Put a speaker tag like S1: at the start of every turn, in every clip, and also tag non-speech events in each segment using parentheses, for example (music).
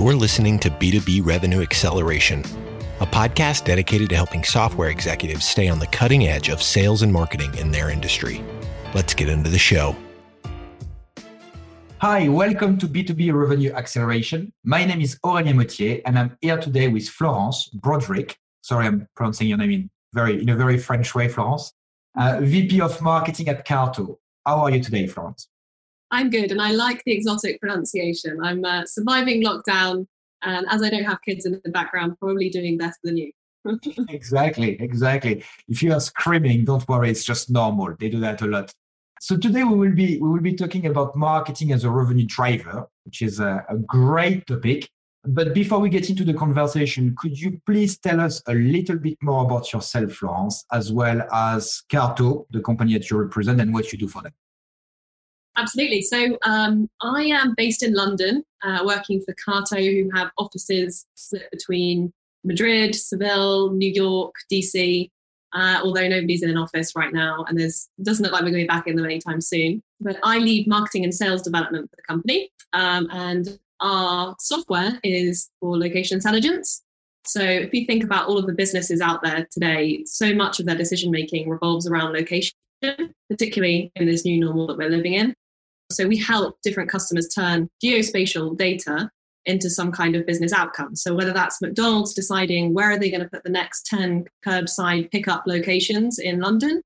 S1: You're listening to B2B Revenue Acceleration, a podcast dedicated to helping software executives stay on the cutting edge of sales and marketing in their industry. Let's get into the show.
S2: Hi, welcome to B2B Revenue Acceleration. My name is Aurélien Mottier, and I'm here today with Florence Broderick. Sorry, I'm pronouncing your name in very in a very French way, Florence. Uh, VP of Marketing at Carto. How are you today, Florence?
S3: I'm good, and I like the exotic pronunciation. I'm uh, surviving lockdown, and as I don't have kids in the background, probably doing better than you. (laughs)
S2: exactly, exactly. If you are screaming, don't worry, it's just normal. They do that a lot. So today we will be we will be talking about marketing as a revenue driver, which is a, a great topic. But before we get into the conversation, could you please tell us a little bit more about yourself, Florence, as well as Carto, the company that you represent, and what you do for them?
S3: Absolutely. So um, I am based in London, uh, working for Carto, who have offices split between Madrid, Seville, New York, DC. Uh, although nobody's in an office right now, and there's doesn't look like we're going back in them anytime soon. But I lead marketing and sales development for the company, um, and our software is for location intelligence. So if you think about all of the businesses out there today, so much of their decision making revolves around location, particularly in this new normal that we're living in. So we help different customers turn geospatial data into some kind of business outcome. So whether that's McDonald's deciding where are they going to put the next 10 curbside pickup locations in London,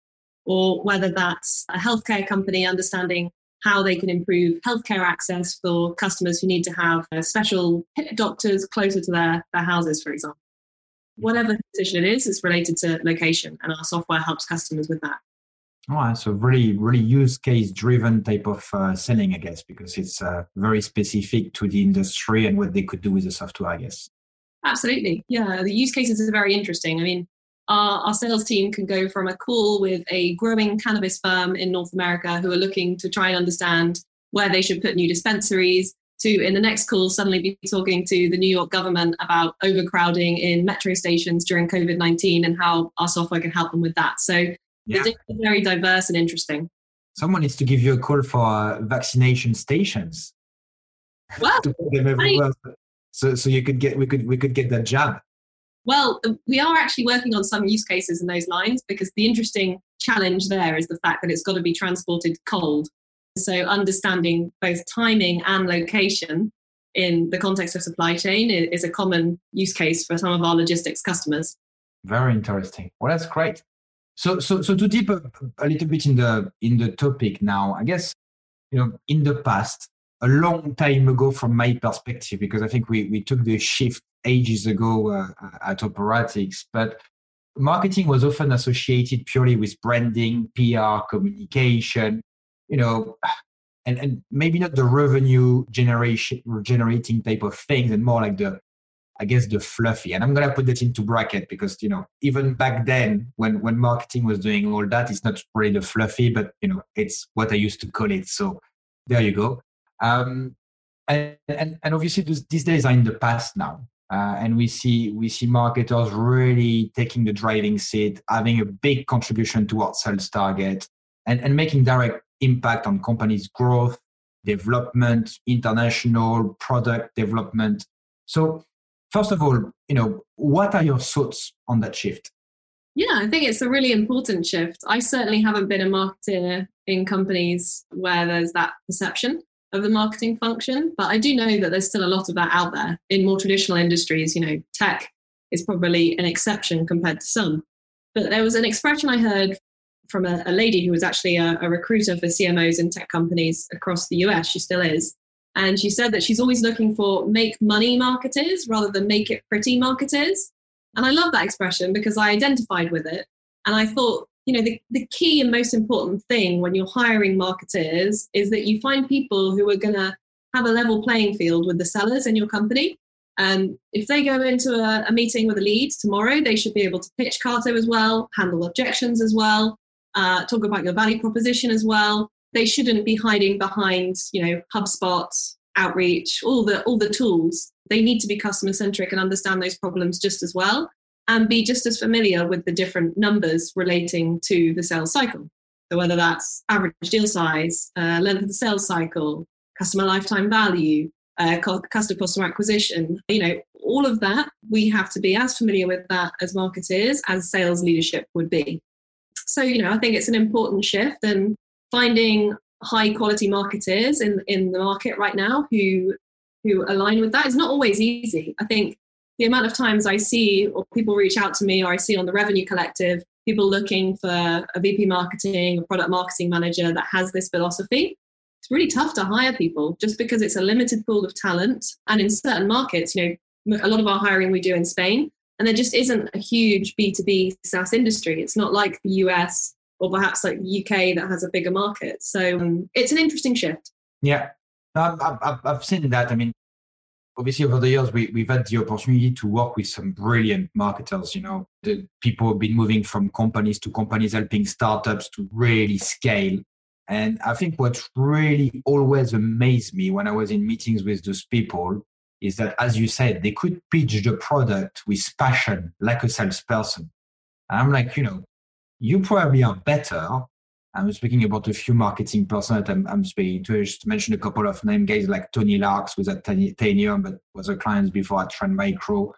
S3: or whether that's a healthcare company understanding how they can improve healthcare access for customers who need to have special doctors closer to their, their houses, for example. Whatever decision it is, it's related to location, and our software helps customers with that.
S2: Oh, so really, really use case driven type of uh, selling, I guess, because it's uh, very specific to the industry and what they could do with the software, I guess.
S3: Absolutely. Yeah, the use cases are very interesting. I mean, our, our sales team can go from a call with a growing cannabis firm in North America who are looking to try and understand where they should put new dispensaries to in the next call suddenly be talking to the New York government about overcrowding in metro stations during COVID 19 and how our software can help them with that. So yeah. It's very diverse and interesting.
S2: Someone needs to give you a call for vaccination stations.
S3: Well,
S2: I, so so you could get we could we could get that jab.
S3: Well, we are actually working on some use cases in those lines because the interesting challenge there is the fact that it's got to be transported cold. So understanding both timing and location in the context of supply chain is a common use case for some of our logistics customers.
S2: Very interesting. Well, that's great. So, so, so to deep a, little bit in the in the topic now, I guess you know in the past, a long time ago, from my perspective, because I think we we took the shift ages ago uh, at Operatix, but marketing was often associated purely with branding, PR, communication, you know, and, and maybe not the revenue generation generating type of things, and more like the I guess the fluffy. And I'm gonna put that into bracket because you know even back then when when marketing was doing all that, it's not really the fluffy, but you know it's what I used to call it. So there you go. Um, and, and and obviously these days are in the past now, uh, and we see we see marketers really taking the driving seat, having a big contribution towards sales target, and and making direct impact on companies' growth, development, international product development. So first of all, you know, what are your thoughts on that shift?
S3: Yeah, I think it's a really important shift. I certainly haven't been a marketer in companies where there's that perception of the marketing function, but I do know that there's still a lot of that out there in more traditional industries. You know, tech is probably an exception compared to some. But there was an expression I heard from a, a lady who was actually a, a recruiter for CMOs in tech companies across the US. She still is. And she said that she's always looking for make money marketers rather than make it pretty marketers. And I love that expression because I identified with it. And I thought, you know, the, the key and most important thing when you're hiring marketers is that you find people who are going to have a level playing field with the sellers in your company. And if they go into a, a meeting with a lead tomorrow, they should be able to pitch Carto as well, handle objections as well, uh, talk about your value proposition as well, they shouldn't be hiding behind, you know, HubSpot, outreach, all the all the tools. They need to be customer centric and understand those problems just as well and be just as familiar with the different numbers relating to the sales cycle. So whether that's average deal size, uh, length of the sales cycle, customer lifetime value, uh, customer customer acquisition. You know, all of that we have to be as familiar with that as marketers as sales leadership would be. So you know, I think it's an important shift and finding high quality marketers in in the market right now who who align with that is not always easy. I think the amount of times I see or people reach out to me or I see on the Revenue Collective people looking for a VP marketing, a product marketing manager that has this philosophy. It's really tough to hire people just because it's a limited pool of talent. And in certain markets, you know, a lot of our hiring we do in Spain, and there just isn't a huge B2B SaaS industry. It's not like the US or perhaps like UK that has a bigger market. So um, it's an interesting shift.
S2: Yeah, I've, I've, I've seen that. I mean, obviously over the years we, we've had the opportunity to work with some brilliant marketers you know the people have been moving from companies to companies helping startups to really scale and i think what really always amazed me when i was in meetings with those people is that as you said they could pitch the product with passion like a salesperson and i'm like you know you probably are better I'm speaking about a few marketing person that I'm, I'm speaking to. I just mentioned a couple of name guys like Tony Larks, was at Tanium, but was a client before at Trend Micro.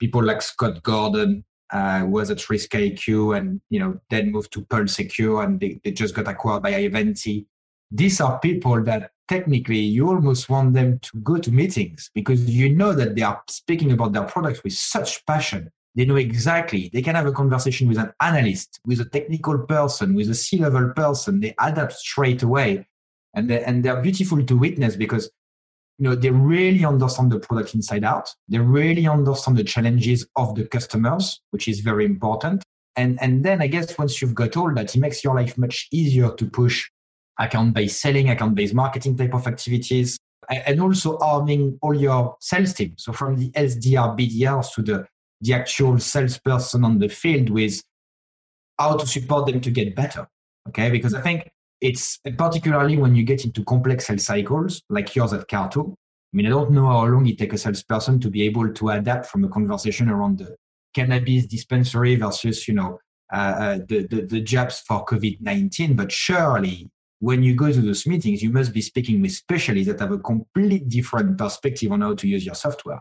S2: People like Scott Gordon, uh, was at RiskIQ and, you know, then moved to Pulse Secure and they, they just got acquired by Ivanti. These are people that technically you almost want them to go to meetings because you know that they are speaking about their products with such passion they know exactly. They can have a conversation with an analyst, with a technical person, with a C-level person. They adapt straight away, and they, and they're beautiful to witness because you know they really understand the product inside out. They really understand the challenges of the customers, which is very important. And and then I guess once you've got all that, it makes your life much easier to push account-based selling, account-based marketing type of activities, and also arming all your sales team. So from the SDR, BDRs to the the actual salesperson on the field with how to support them to get better. Okay, because I think it's particularly when you get into complex sales cycles like yours at Carto. I mean, I don't know how long it takes a salesperson to be able to adapt from a conversation around the cannabis dispensary versus, you know, uh, uh the, the, the jabs for COVID 19. But surely, when you go to those meetings, you must be speaking with specialists that have a complete different perspective on how to use your software.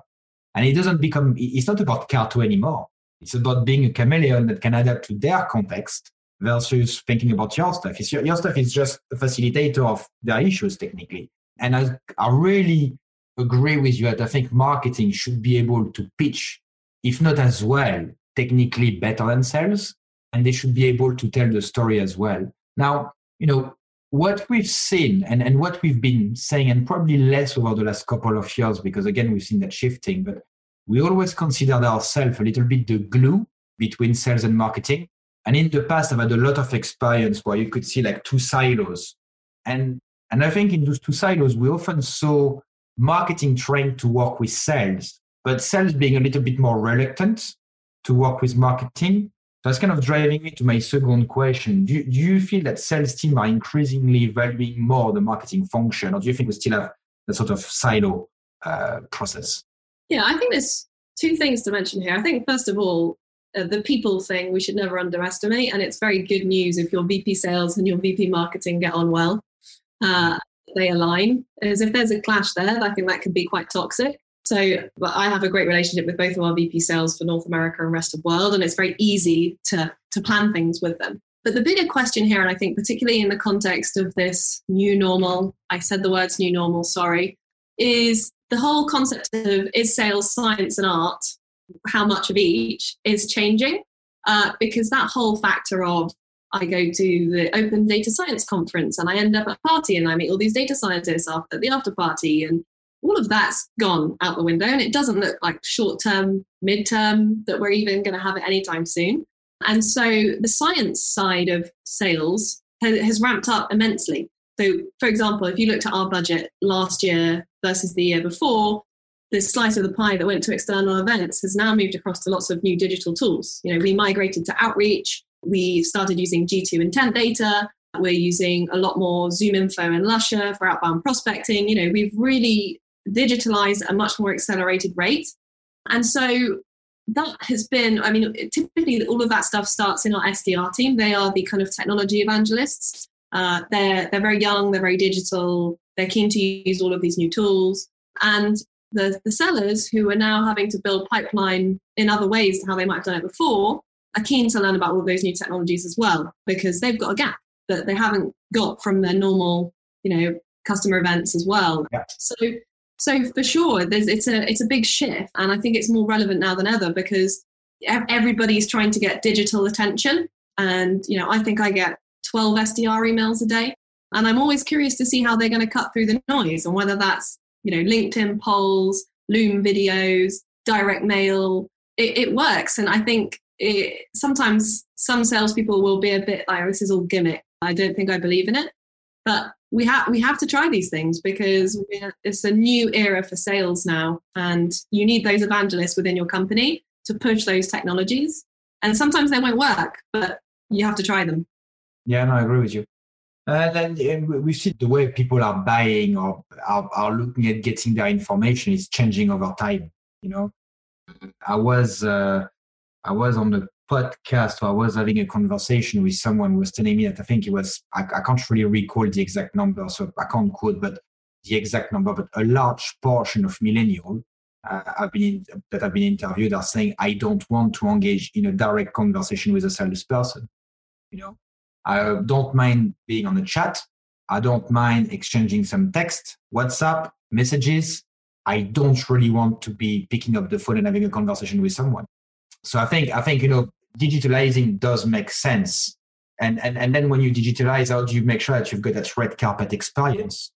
S2: And it doesn't become, it's not about Carto anymore. It's about being a chameleon that can adapt to their context versus thinking about your stuff. It's your, your stuff is just a facilitator of their issues technically. And I, I really agree with you that I think marketing should be able to pitch, if not as well, technically better than sales. And they should be able to tell the story as well. Now, you know, what we've seen and, and what we've been saying, and probably less over the last couple of years, because again, we've seen that shifting, but we always considered ourselves a little bit the glue between sales and marketing. And in the past, I've had a lot of experience where you could see like two silos. And, and I think in those two silos, we often saw marketing trying to work with sales, but sales being a little bit more reluctant to work with marketing that's kind of driving me to my second question. Do, do you feel that sales team are increasingly valuing more the marketing function, or do you think we still have the sort of silo uh, process?
S3: Yeah, I think there's two things to mention here. I think, first of all, uh, the people thing we should never underestimate. And it's very good news if your VP sales and your VP marketing get on well. Uh, they align. As if there's a clash there, I think that could be quite toxic. So I have a great relationship with both of our VP sales for North America and rest of the world, and it's very easy to, to plan things with them. But the bigger question here, and I think particularly in the context of this new normal, I said the words new normal, sorry, is the whole concept of is sales science and art, how much of each is changing. Uh, because that whole factor of I go to the Open Data Science Conference and I end up at a party and I meet all these data scientists after the after party and all of that's gone out the window and it doesn't look like short term, mid term that we're even going to have it anytime soon. And so the science side of sales has ramped up immensely. So, for example, if you looked at our budget last year versus the year before, the slice of the pie that went to external events has now moved across to lots of new digital tools. You know, we migrated to outreach, we started using G2 intent data, we're using a lot more ZoomInfo and Lusha for outbound prospecting. You know, we've really digitalize at a much more accelerated rate. And so that has been, I mean, typically all of that stuff starts in our SDR team. They are the kind of technology evangelists. Uh, they're, they're very young, they're very digital, they're keen to use all of these new tools. And the, the sellers who are now having to build pipeline in other ways to how they might have done it before are keen to learn about all of those new technologies as well because they've got a gap that they haven't got from their normal, you know, customer events as well.
S2: Yeah.
S3: So so for sure, it's a it's a big shift, and I think it's more relevant now than ever because everybody's trying to get digital attention, and you know I think I get 12 SDR emails a day, and I'm always curious to see how they're going to cut through the noise, and whether that's you know LinkedIn polls, Loom videos, direct mail. It, it works, and I think it, sometimes some salespeople will be a bit like, oh, "This is all gimmick." I don't think I believe in it, but we have we have to try these things because it's a new era for sales now, and you need those evangelists within your company to push those technologies. And sometimes they won't work, but you have to try them.
S2: Yeah, no, I agree with you. And then we see the way people are buying or are, are looking at getting their information is changing over time. You know, I was uh, I was on the podcast, I was having a conversation with someone who was telling me that I think it was, I, I can't really recall the exact number, so I can't quote, but the exact number, but a large portion of millennials uh, have been that have been interviewed are saying, I don't want to engage in a direct conversation with a salesperson. You know, I don't mind being on the chat. I don't mind exchanging some text, WhatsApp, messages. I don't really want to be picking up the phone and having a conversation with someone. So I think I think you know digitalizing does make sense. And, and and then when you digitalize, how do you make sure that you've got that red carpet experience?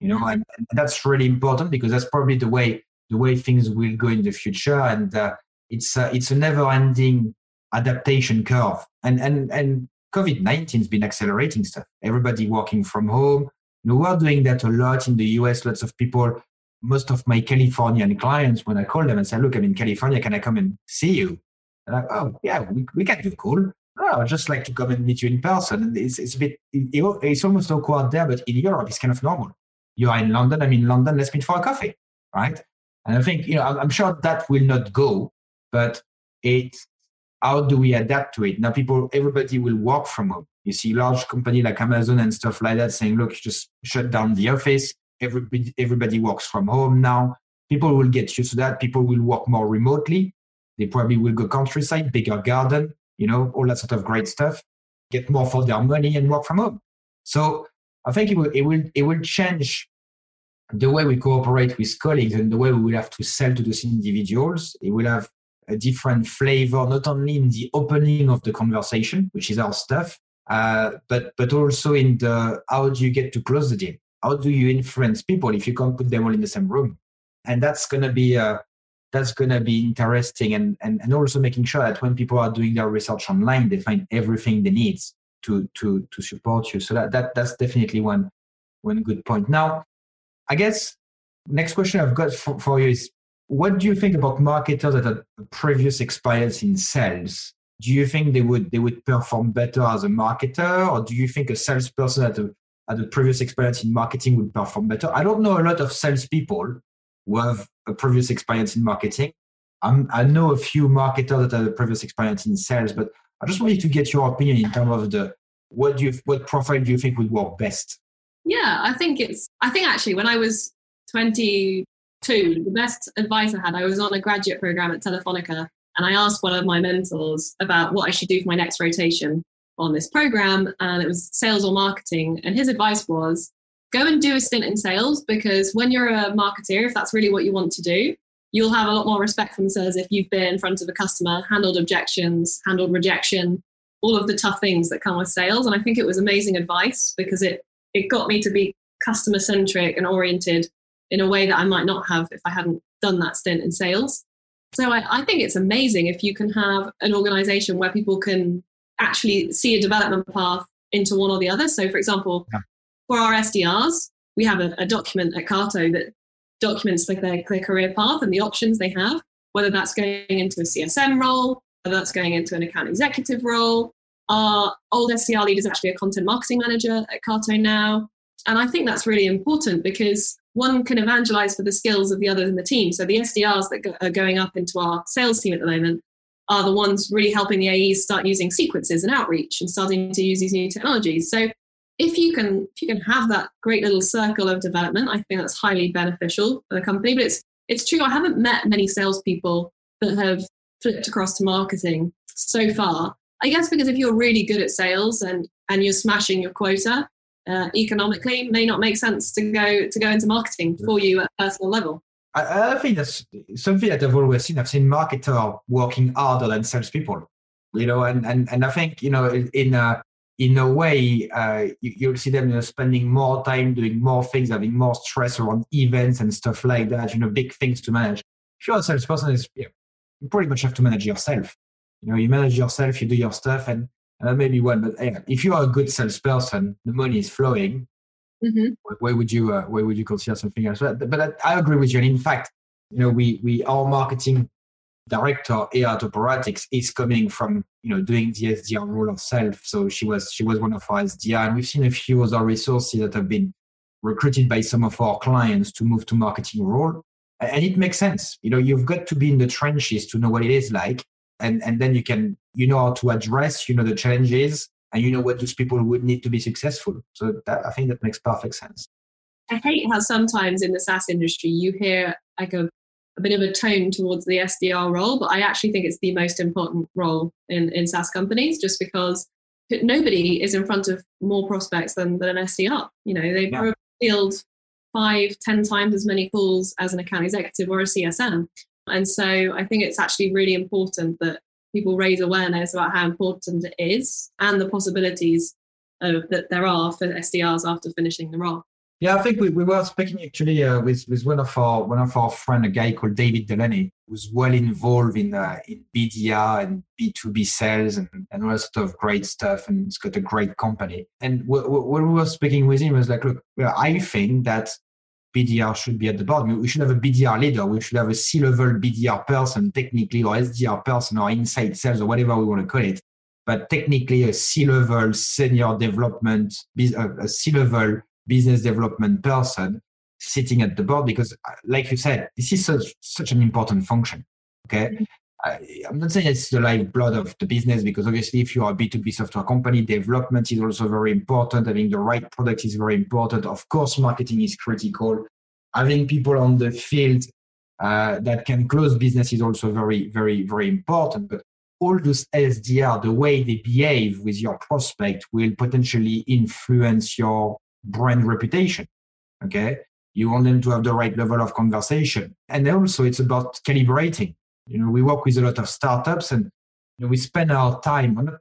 S2: You know, and, and that's really important because that's probably the way the way things will go in the future. And uh, it's uh, it's a never-ending adaptation curve. And and and COVID nineteen has been accelerating stuff. Everybody working from home. You know, we're doing that a lot in the US. Lots of people most of my Californian clients, when I call them and say, look, I'm in California, can I come and see you? And like, oh, yeah, we, we can do cool. Oh, I'd just like to come and meet you in person. And it's, it's a bit, it, it's almost awkward there, but in Europe, it's kind of normal. You are in London, I'm in London, let's meet for a coffee, right? And I think, you know, I'm, I'm sure that will not go, but it, how do we adapt to it? Now, people, everybody will work from home. You see large company like Amazon and stuff like that saying, look, just shut down the office everybody everybody works from home now. People will get used to that. People will work more remotely. They probably will go countryside bigger garden you know all that sort of great stuff. Get more for their money and work from home. So i think it will it will it will change the way we cooperate with colleagues and the way we will have to sell to those individuals. It will have a different flavor not only in the opening of the conversation which is our stuff uh, but but also in the how do you get to close the deal how do you influence people if you can't put them all in the same room? And that's going to be uh, that's going to be interesting and, and and also making sure that when people are doing their research online they find everything they need to to to support you. So that, that that's definitely one one good point. Now i guess next question i've got for, for you is what do you think about marketers that had previous experience in sales? Do you think they would they would perform better as a marketer or do you think a salesperson at a Uh, had a previous experience in marketing would perform better. I don't know a lot of salespeople who have a previous experience in marketing. I'm, i know a few marketers that have a previous experience in sales, but I just wanted to get your opinion in terms of the what do you what profile do you think would work best?
S3: Yeah, I think it's I think actually when I was 22, the best advice I had, I was on a graduate program at Telefonica and I asked one of my mentors about what I should do for my next rotation on this program, and it was sales or marketing. And his advice was go and do a stint in sales because when you're a marketer, if that's really what you want to do, you'll have a lot more respect from sellers if you've been in front of a customer, handled objections, handled rejection, all of the tough things that come with sales. And I think it was amazing advice because it it got me to be customer centric and oriented in a way that I might not have if I hadn't done that stint in sales. So I, I think it's amazing if you can have an organization where people can actually see a development path into one or the other. So, for example, yeah. for our SDRs, we have a, a, document at Carto that documents like their, their career path and the options they have, whether that's going into a CSM role, whether that's going into an account executive role. Our old SDR lead is actually a content marketing manager at Carto now. And I think that's really important because one can evangelize for the skills of the others in the team. So the SDRs that go, are going up into our sales team at the moment are the ones really helping the AEs start using sequences and outreach and starting to use these new technologies. So if you can if you can have that great little circle of development, I think that's highly beneficial for the company. But it's it's true. I haven't met many salespeople that have flipped across to marketing so far. I guess because if you're really good at sales and and you're smashing your quota uh, economically, may not make sense to go to go into marketing for you at personal level.
S2: I, I think that's something that I've always seen. I've seen marketers working harder than salespeople, you know, and and and I think you know in a in a way uh, you, will see them you know, spending more time doing more things, having more stress around events and stuff like that. You know, big things to manage. If you're a salesperson, is you, know, you pretty much have to manage yourself. You know, you manage yourself, you do your stuff, and uh, maybe one. But yeah, if you are a good salesperson, the money is flowing. Mm-hmm. Where would you uh, where would you consider something else? But, but I agree with you. And in fact, you know, we we our marketing director at Operatix is coming from you know doing the SDR role herself. So she was she was one of our SDR, and we've seen a few other resources that have been recruited by some of our clients to move to marketing role. And it makes sense. You know, you've got to be in the trenches to know what it is like, and and then you can you know how to address you know the challenges and you know what those people would need to be successful. So that, I think that makes perfect sense.
S3: I hate how sometimes in the SaaS industry you hear like a, a bit of a tone towards the SDR role, but I actually think it's the most important role in, in SaaS companies just because nobody is in front of more prospects than, than an SDR. You know, they yeah. field five, ten times as many calls as an account executive or a CSM. And so I think it's actually really important that people raise awareness about how important it is and the possibilities that there are for SDRs after finishing the role.
S2: Yeah, I think we, we were speaking actually uh, with, with one of our one of our friend, a guy called David Delaney, who's well involved in uh, in BDR and B two B sales and, and all sort of great stuff, and he's got a great company. And when we were speaking with him, was like, look, I think that BDR should be at the bottom. We should have a BDR leader. We should have a C-level BDR person, technically, or SDR person, or inside sales, or whatever we want to call it. But technically, a C-level senior development, uh, a C-level business development person sitting at the board, because, uh, like you said, this is such such an important function. Okay. Mm-hmm. I, am not saying it's the lifeblood of the business because obviously, if you are a B2B software company, development is also very important. Having the right product is very important. Of course, marketing is critical. Having people on the field uh, that can close business is also very, very, very important. But all those SDR, the way they behave with your prospect will potentially influence your brand reputation. Okay. You want them to have the right level of conversation. And also, it's about calibrating you know, we work with a lot of startups and you know, we spend our time, not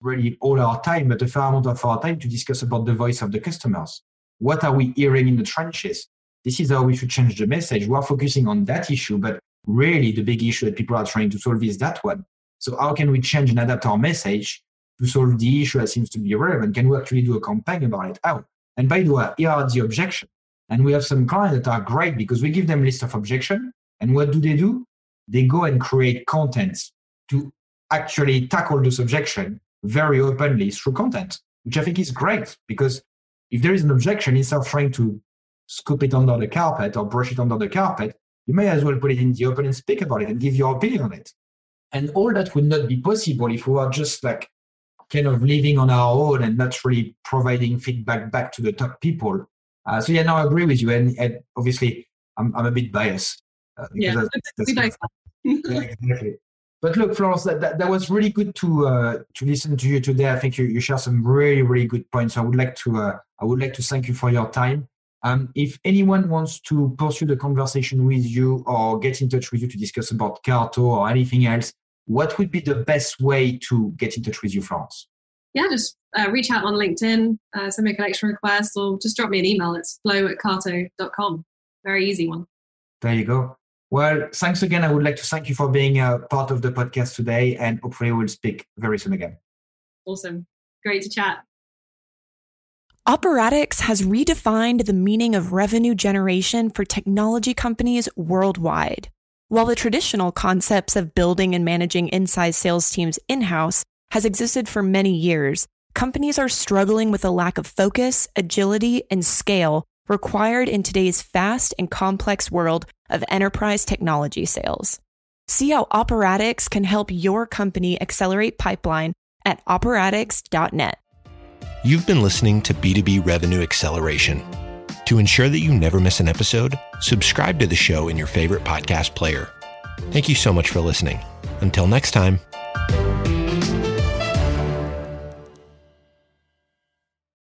S2: really all our time, but a fair amount of our time to discuss about the voice of the customers. What are we hearing in the trenches? This is how we should change the message. We are focusing on that issue, but really the big issue that people are trying to solve is that one. So how can we change and adapt our message to solve the issue that seems to be relevant? Can we actually do a campaign about it? How? And by the way, here are the objection. And we have some clients that are great because we give them list of objection. And what do they do? They go and create content to actually tackle this objection very openly through content, which I think is great because if there is an objection, instead of trying to scoop it under the carpet or brush it under the carpet, you may as well put it in the open and speak about it and give your opinion on it. And all that would not be possible if we were just like kind of living on our own and not really providing feedback back to the top people. Uh, so yeah, now I agree with you. And, and obviously, I'm, I'm a bit biased.
S3: Uh, yeah, that's, that's
S2: yeah, (laughs) exactly. But look, Florence, that, that, that, was really good to uh, to listen to you today. I think you, you share some really really good points. I would like to uh, I would like to thank you for your time. Um, if anyone wants to pursue the conversation with you or get in touch with you to discuss about Carto or anything else, what would be the best way to get in touch with you, Florence?
S3: Yeah, just uh, reach out on LinkedIn, uh, send me a connection request, or just drop me an email. It's flow at carto.com. Very easy one.
S2: There you go. Well, thanks again. I would like to thank you for being a part of the podcast today, and hopefully, we'll speak very soon again.
S3: Awesome. Great to chat.
S4: Operatix has redefined the meaning of revenue generation for technology companies worldwide. While the traditional concepts of building and managing inside sales teams in house has existed for many years, companies are struggling with a lack of focus, agility, and scale required in today's fast and complex world of enterprise technology sales. See how Operatix can help your company accelerate pipeline at operatix.net.
S1: You've been listening to B2B Revenue Acceleration. To ensure that you never miss an episode, subscribe to the show in your favorite podcast player. Thank you so much for listening. Until next time.